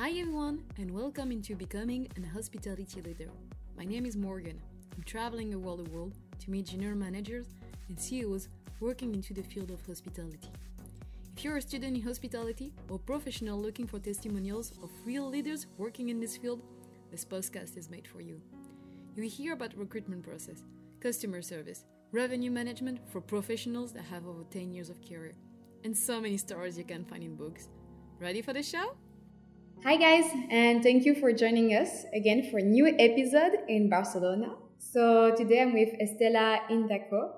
Hi everyone, and welcome into Becoming an Hospitality Leader. My name is Morgan. I'm traveling around the world to meet general managers and CEOs working into the field of hospitality. If you're a student in hospitality or professional looking for testimonials of real leaders working in this field, this podcast is made for you. You hear about recruitment process, customer service, revenue management for professionals that have over 10 years of career, and so many stories you can find in books. Ready for the show? Hi guys, and thank you for joining us again for a new episode in Barcelona. So today I'm with Estela Indaco.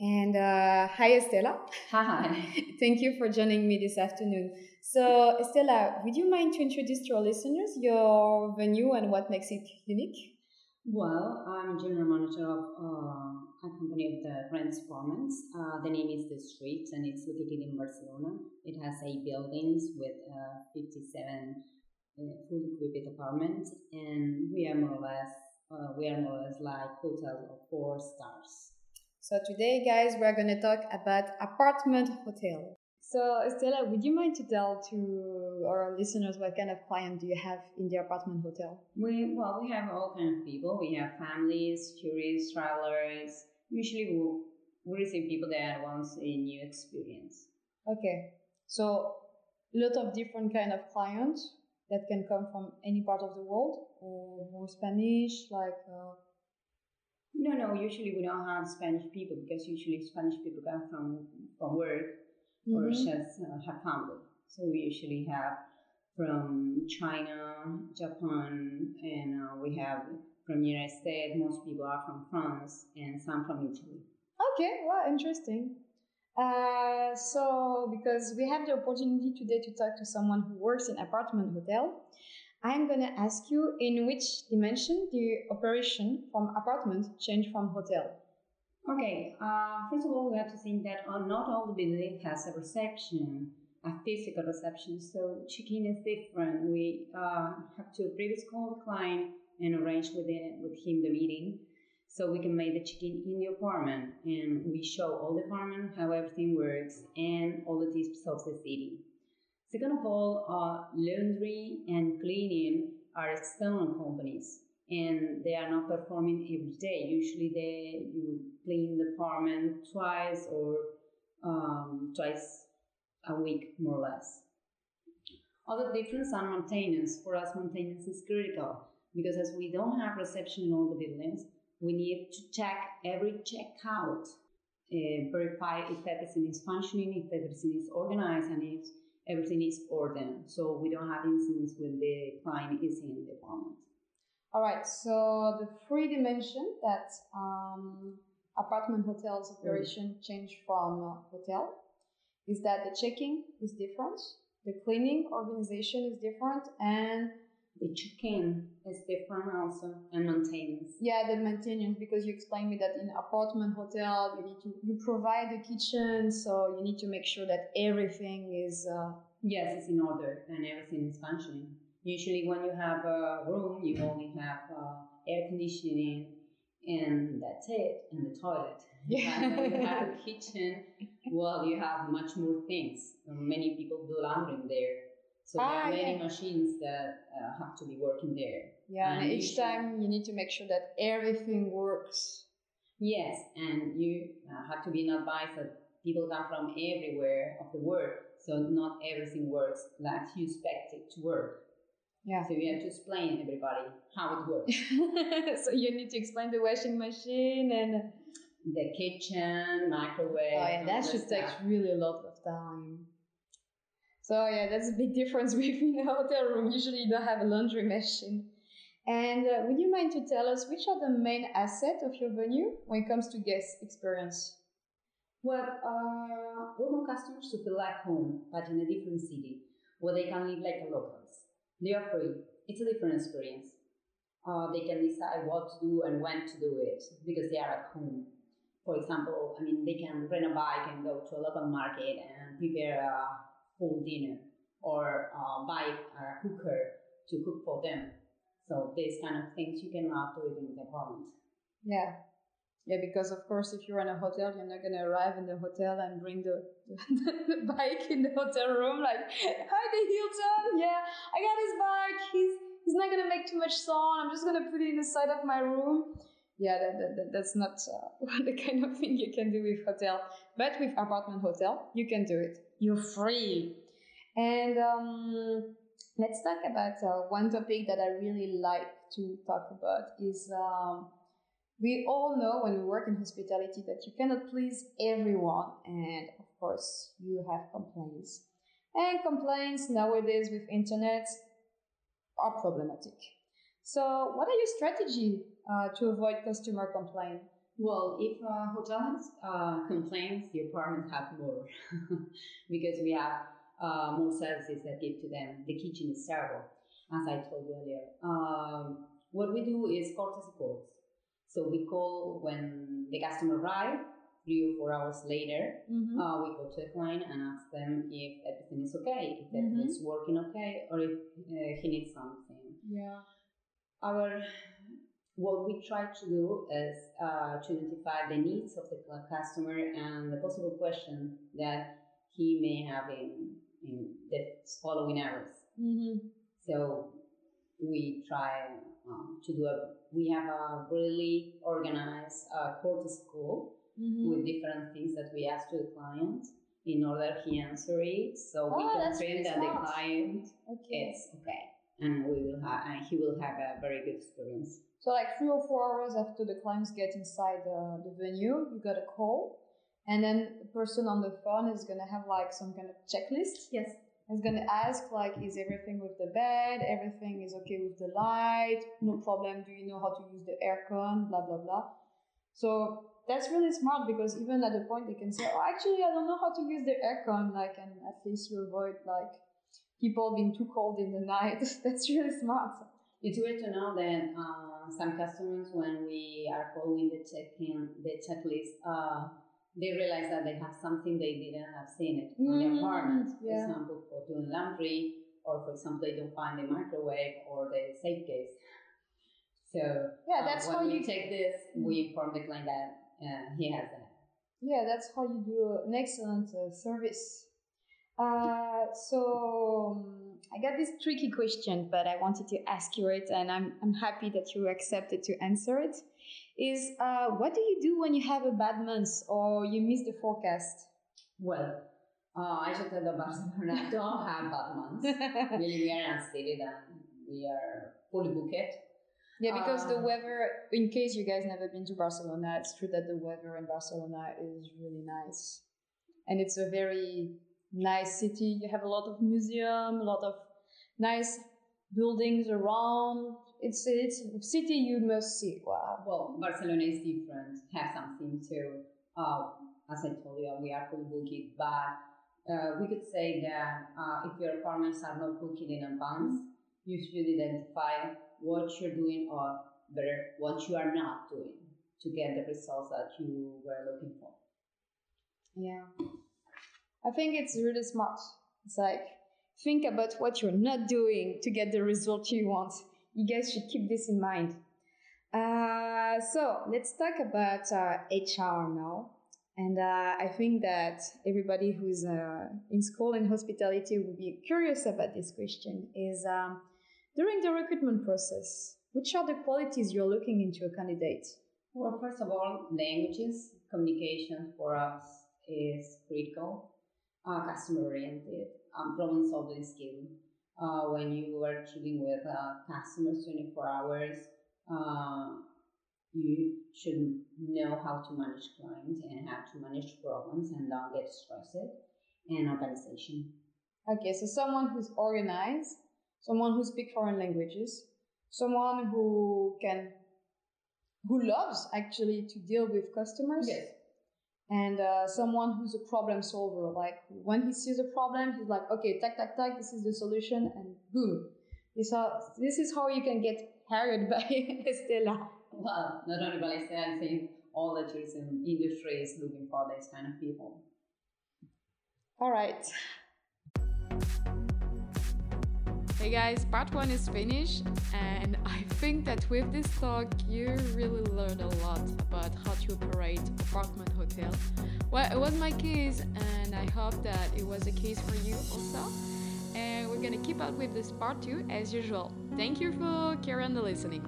And uh, hi Estela. Hi. thank you for joining me this afternoon. So Estela, would you mind to introduce to our listeners your venue and what makes it unique? Well, I'm general manager of uh, a company of the Rents Apartments. Uh, the name is The Street and it's located in Barcelona. It has eight buildings with uh, 57 fully equipped apartment, and we are more or less uh, we are more or less like hotels of four stars. So today, guys, we're going to talk about apartment hotel. So, Estela, would you mind to tell to our listeners what kind of client do you have in the apartment hotel? We well, we have all kind of people. We have families, tourists, travelers. Usually, we we receive people that want a new experience. Okay, so a lot of different kind of clients that can come from any part of the world, or more Spanish, like. Uh... no, no. Usually, we don't have Spanish people because usually Spanish people come from from work mm-hmm. or just uh, have family. So we usually have from China, Japan, and uh, we have from United States. Most people are from France, and some from Italy. Okay, well, interesting. Uh, so, because we have the opportunity today to talk to someone who works in apartment hotel, I'm gonna ask you in which dimension the operation from apartment change from hotel. Okay, uh, first of all, we have to think that uh, not all the building has a reception, a physical reception, so check-in is different. We uh, have to previous call the client and arrange with, it, with him the meeting so we can make the check-in in the apartment and we show all the apartment, how everything works, and all the tips of the city. Second of all, uh, laundry and cleaning are external companies and they are not performing every day. Usually, they you clean the apartment twice or um, twice a week, more or less. Other difference are maintenance. For us, maintenance is critical because as we don't have reception in all the buildings, we need to check every checkout, uh, verify if everything is functioning, if everything is organized, and if everything is ordered. So we don't have incidents when the client is in the apartment. All right, so the three dimension that um, apartment hotels operation mm. change from hotel is that the checking is different, the cleaning organization is different, and the check-in is different also, and maintenance. Yeah, the maintenance because you explained me that in apartment hotel you need to you provide the kitchen, so you need to make sure that everything is. Uh, yes, it's in order and everything is functioning. Usually, when you have a room, you only have uh, air conditioning, and that's it, and the toilet. Yeah. When you have a kitchen, well, you have much more things. Many people do laundry there. So ah, there are many yeah. machines that uh, have to be working there. Yeah, and, and each time you need to make sure that everything works. Yes, and you uh, have to be advised that people come from everywhere of the world, so not everything works like you expect it to work. Yeah. So you have to explain everybody how it works. so you need to explain the washing machine and the kitchen, microwave. Oh, and that should take really a lot of time. So yeah, that's a big difference between a hotel room. Usually you don't have a laundry machine. And uh, would you mind to tell us which are the main assets of your venue when it comes to guest experience? Well, uh, we want customers to feel like home, but in a different city, where they can live like locals. They are free. It's a different experience. Uh, they can decide what to do and when to do it because they are at home. For example, I mean, they can rent a bike and go to a local market and prepare a full dinner or uh, buy a cooker to cook for them. So these kind of things you cannot do it in the apartment. Yeah. Yeah, because of course, if you're in a hotel, you're not gonna arrive in the hotel and bring the, the, the bike in the hotel room. Like, hi, the Hilton. Yeah, I got his bike. He's he's not gonna make too much sound. I'm just gonna put it in the side of my room. Yeah, that, that, that that's not uh, the kind of thing you can do with hotel. But with apartment hotel, you can do it. You're free. And um, let's talk about uh, one topic that I really like to talk about is. Um, we all know when we work in hospitality that you cannot please everyone, and of course, you have complaints. And complaints nowadays with internet are problematic. So, what are your strategy uh, to avoid customer complaint? Well, if a hotel has uh, complaints, the apartments have more because we have uh, more services that give to them. The kitchen is terrible, as I told you earlier. Um, what we do is courtesy calls. So we call when the customer arrives, three or four hours later, mm-hmm. uh, we go to the client and ask them if everything is okay, if everything mm-hmm. is working okay, or if uh, he needs something. Yeah. Our what we try to do is uh, to identify the needs of the customer and the possible question that he may have in, in the following hours. Mm-hmm. So we try um, to do a we have a really organized uh, courtesy call mm-hmm. with different things that we ask to the client in order he answer it so oh, we confirm that smart. the client okay. is okay and we will have and he will have a very good experience so like three or four hours after the clients get inside the, the venue you got a call and then the person on the phone is going to have like some kind of checklist yes it's gonna ask like, is everything with the bed? Everything is okay with the light? No problem. Do you know how to use the aircon? Blah blah blah. So that's really smart because even at the point they can say, oh, actually, I don't know how to use the aircon. Like, and at least you avoid like people being too cold in the night. that's really smart. It's weird to know that uh, some customers, when we are following the check-in, the checklist, uh, they realize that they have something they didn't have seen it in mm-hmm. their apartment. For yeah. example, for doing laundry, or for example, they don't find the microwave or the safe case. So yeah, uh, that's when how we you take this, we inform the client that uh, he has that. Yeah, that's how you do an excellent uh, service. Uh, so um, I got this tricky question, but I wanted to ask you it, and I'm I'm happy that you accepted to answer it is uh, what do you do when you have a bad month or you miss the forecast? Well, uh, I should tell the Barcelona don't have bad months. really, we are in a city that we are fully booked. Yeah, because um, the weather, in case you guys never been to Barcelona, it's true that the weather in Barcelona is really nice. And it's a very nice city. You have a lot of museum, a lot of nice buildings around it's it's a city you must see. Wow. Well, Barcelona is different. Have something to. Uh, as I told you, we are full booked, but uh, we could say that uh, if your apartments are not booked in advance, you should identify what you're doing or better what you are not doing to get the results that you were looking for. Yeah. I think it's really smart. It's like think about what you're not doing to get the result you want you guys should keep this in mind. Uh, so let's talk about uh, HR now. And uh, I think that everybody who's uh, in school in hospitality will be curious about this question is um, during the recruitment process, which are the qualities you're looking into a candidate? Well, first of all, languages, communication for us is critical, uh, customer oriented, um, problem solving skill uh, when you are dealing with uh, customers 24 hours, uh, you should know how to manage clients and how to manage problems and don't get stressed and organization. Okay, so someone who's organized, someone who speaks foreign languages, someone who can, who loves actually to deal with customers. Yes and uh, someone who's a problem solver. Like when he sees a problem, he's like, okay, tack, tack, tack, this is the solution, and boom. This, this is how you can get hired by Estela. Well, not only by Estela, I think all the tourism industry is looking for these kind of people. All right. Hey guys, part one is finished, and I think that with this talk, you really learned a lot about how to operate apartment hotel. Well, it was my case, and I hope that it was a case for you also. And we're gonna keep up with this part two as usual. Thank you for carrying on the listening.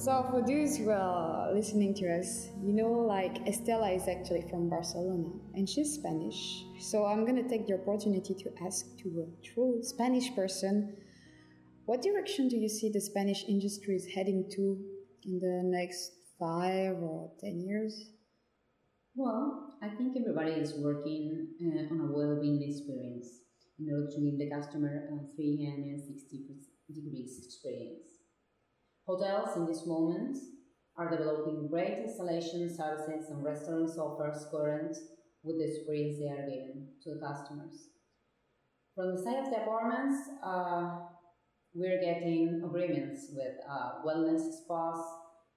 So for those who are listening to us, you know, like Estela is actually from Barcelona and she's Spanish. So I'm gonna take the opportunity to ask to a true Spanish person, what direction do you see the Spanish industry is heading to in the next five or ten years? Well, I think everybody is working uh, on a well-being experience in order to give the customer a 360 degrees experience. Hotels in this moment are developing great installation services and restaurants offers current with the experience they are giving to the customers. From the side of the apartments, uh, we're getting agreements with uh, wellness spas,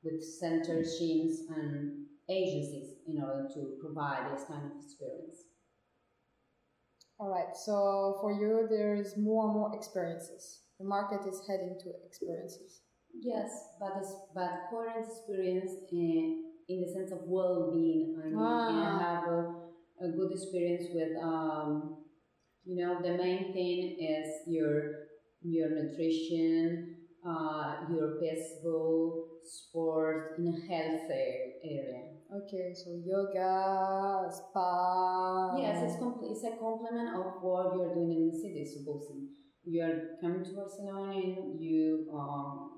with center gyms and agencies in order to provide this kind of experience. All right, so for you, there's more and more experiences. The market is heading to experiences. Yes, but this, but current experience in, in the sense of well-being. I mean, Ah. have a, a good experience with, um, you know, the main thing is your your nutrition, uh, your peaceful sport in a healthy area. Okay, so yoga, spa. Yes, it's, compl- it's a complement of what you're doing in the city. Supposing you are coming to Barcelona and you um,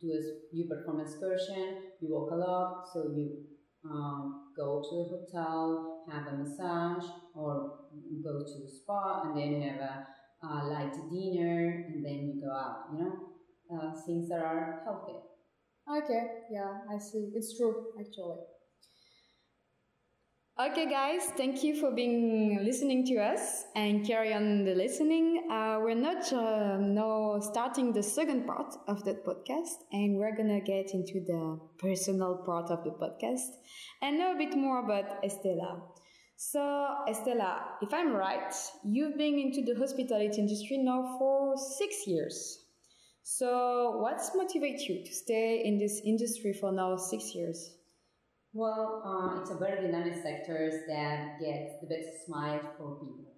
do a, you perform excursion, you walk a lot, so you um, go to a hotel, have a massage, or go to the spa, and then have a, light dinner, and then you go out. You know, uh, things that are healthy. Okay, yeah, I see. It's true, actually. Okay, guys, thank you for being listening to us and carry on the listening. Uh, we're not uh, now starting the second part of that podcast, and we're gonna get into the personal part of the podcast and know a bit more about Estela. So, Estela, if I'm right, you've been into the hospitality industry now for six years. So, what's motivates you to stay in this industry for now six years? Well, uh, it's a very dynamic sector that gets the best smile from people.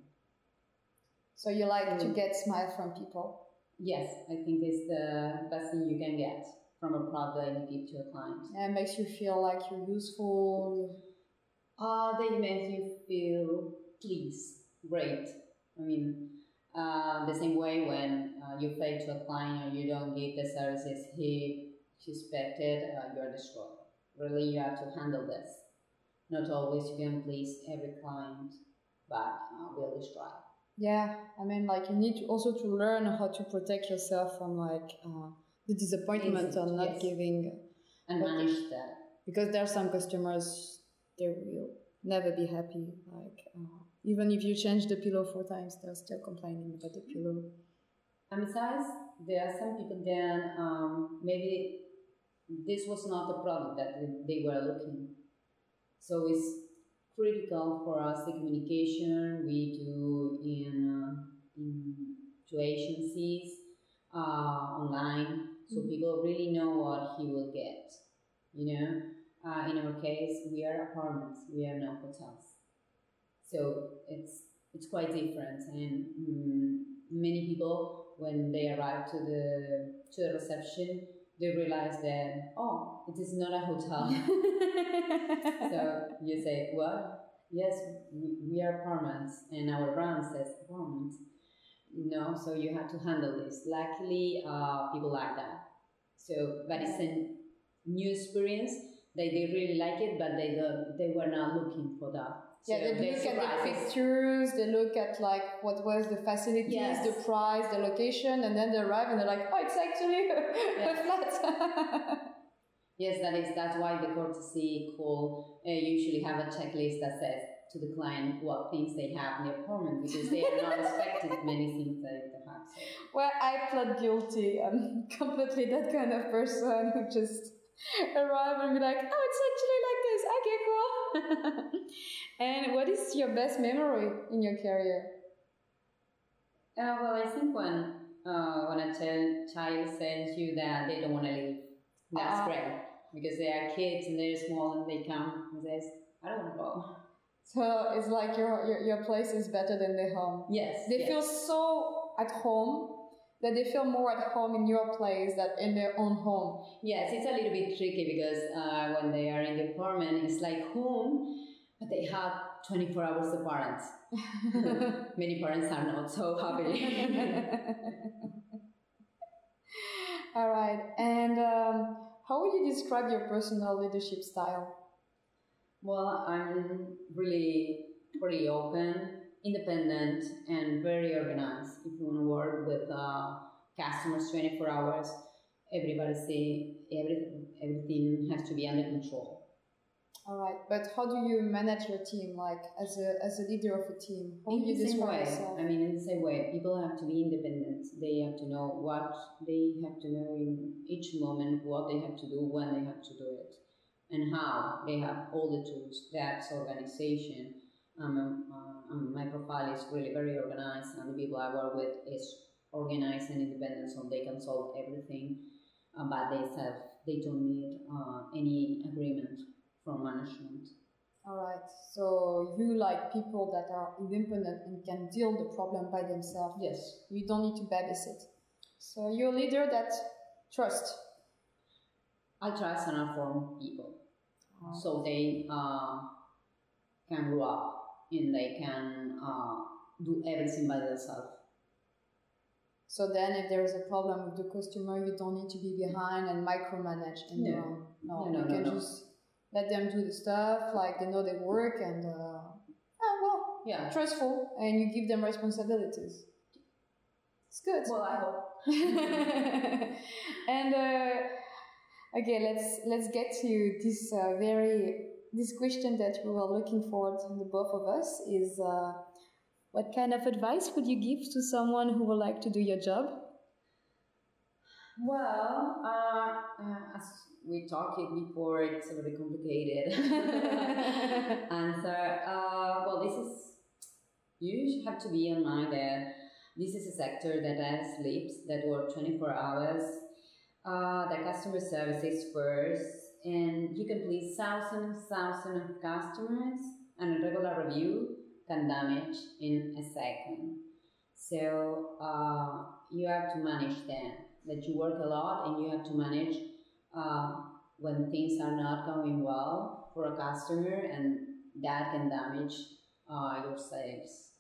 So you like to Mm. get smile from people. Yes, I think it's the best thing you can get from a product that you give to a client. And it makes you feel like you're useful. Uh, they make you feel pleased, great. I mean, uh, the same way when uh, you fail to a client or you don't give the services he expected, uh, you're destroyed. Really, you have to handle this. Not always you can please every client, but uh, will destroy. Yeah, I mean, like you need to also to learn how to protect yourself from like uh, the disappointment on not yes. giving, And manage that. because there are some customers they will never be happy. Like uh, even if you change the pillow four times, they're still complaining about the pillow. And besides, there are some people then um, maybe this was not the product that they were looking. So it's critical for us the communication we do in, uh, in to agencies uh, online, so Mhm. people really know what he will get. You know, uh, in our case, we are apartments, we are not hotels, so it's it's quite different and. Mm, many people when they arrive to the to the reception they realize that oh it is not a hotel. So you say what? Yes we, we are apartments and our brand says apartment you know so you have to handle this. Luckily uh, people like that. So but it's a new experience they, they really like it but they don't, they were not looking for that Yeah, they they're look at the pictures, they look at like what was the facilities, Yes. the price, the location, and then they arrive and they're like, oh, it's actually a, Yeah. flat. Yes, that is. That's why the courtesy call uh, usually have a checklist that says to the client what things they have in the apartment because they are not expected many things that they have. So, well, I plead guilty. I'm completely that kind of person who just arrive and be like, oh, it's actually like this. Okay, cool. and what is your best memory in your career? Uh, well, I think when uh, when a ch- child says you that they don't want to leave, that's Ah. great because they are kids and they're small and they come and says, I don't want to go. So it's like your, your your place is better than their home. Yes. They yes. feel so at home that they feel more at home in your place than in their own home. Yes, it's a little bit tricky because uh, when they are in the apartment, it's like home, but they have 24 hours of parents. Many parents are not so happy. All right. And um, how would you describe your personal leadership style? well, I'm really pretty open, independent, and very organized. If you want to work with uh, customers 24 hours, everybody see everything, everything has to be under control. All right. But how do you manage your team, like as a as a leader of a team? How in would you the same way, yourself? I mean, in the same way, people have to be independent. They have to know what they have to know in each moment, what they have to do, when they have to do it, and how. They have all the tools. That's organization. Um, uh, um, my profile is really very organized, and the people I work with is organized and independent, so they can solve everything uh, by themselves. They don't need uh, any agreement from management. All right. So you like people that are independent and can deal the problem by themselves. Yes. You don't need to babysit. So you're a leader that trust. I trust and inform people. so they uh, can grow up and they can uh, do everything by themselves. So then, if there is a problem with the customer, you don't need to be behind and micromanage in No. No, No, no, you no, can no. just let them do the stuff like they know their work and uh, well, Yeah. trustful, and you give them responsibilities. It's good. Well, I hope. and uh, okay, let's let's get to this uh, very this question that we were looking forward to the both of us is uh, what kind of advice would you give to someone who would like to do your job? Well, uh, uh, as we talked it before, it's a very complicated answer. Uh, well, this is you have to be in mind that this is a sector that has sleeps that work 24 hours. Uh, the customer service is first, and you can please thousands and thousands of customers, and a regular review can damage in a second. So uh, you have to manage them. That you work a lot, and you have to manage uh, when things are not going well for a customer, and that can damage uh, your sales.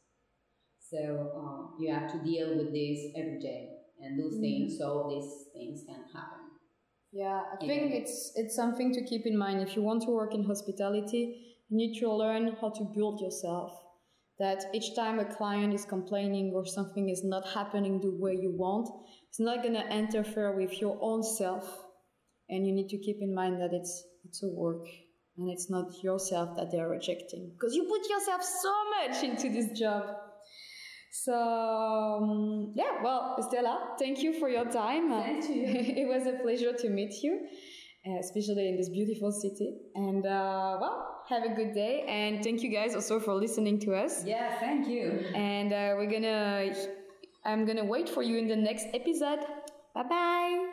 So uh, you have to deal with this every day and do things so these things can happen. Yeah, I think it's it's something to keep in mind. If you want to work in hospitality, you need to learn how to build yourself. That each time a client is complaining or something is not happening the way you want, it's not gonna interfere with your own self. And you need to keep in mind that it's it's a work and it's not yourself that they're rejecting because you put yourself so much into this job. So um, yeah, well, Stella, thank you for your time. Thank you. it was a pleasure to meet you, uh, especially in this beautiful city. And uh, well, have a good day. And thank you guys also for listening to us. Yeah, thank you. And uh, we're gonna, I'm gonna wait for you in the next episode. Bye bye.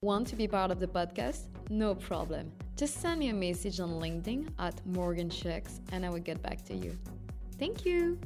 Want to be part of the podcast? No problem. Just send me a message on LinkedIn at Morgan Checks and I will get back to you. Thank you.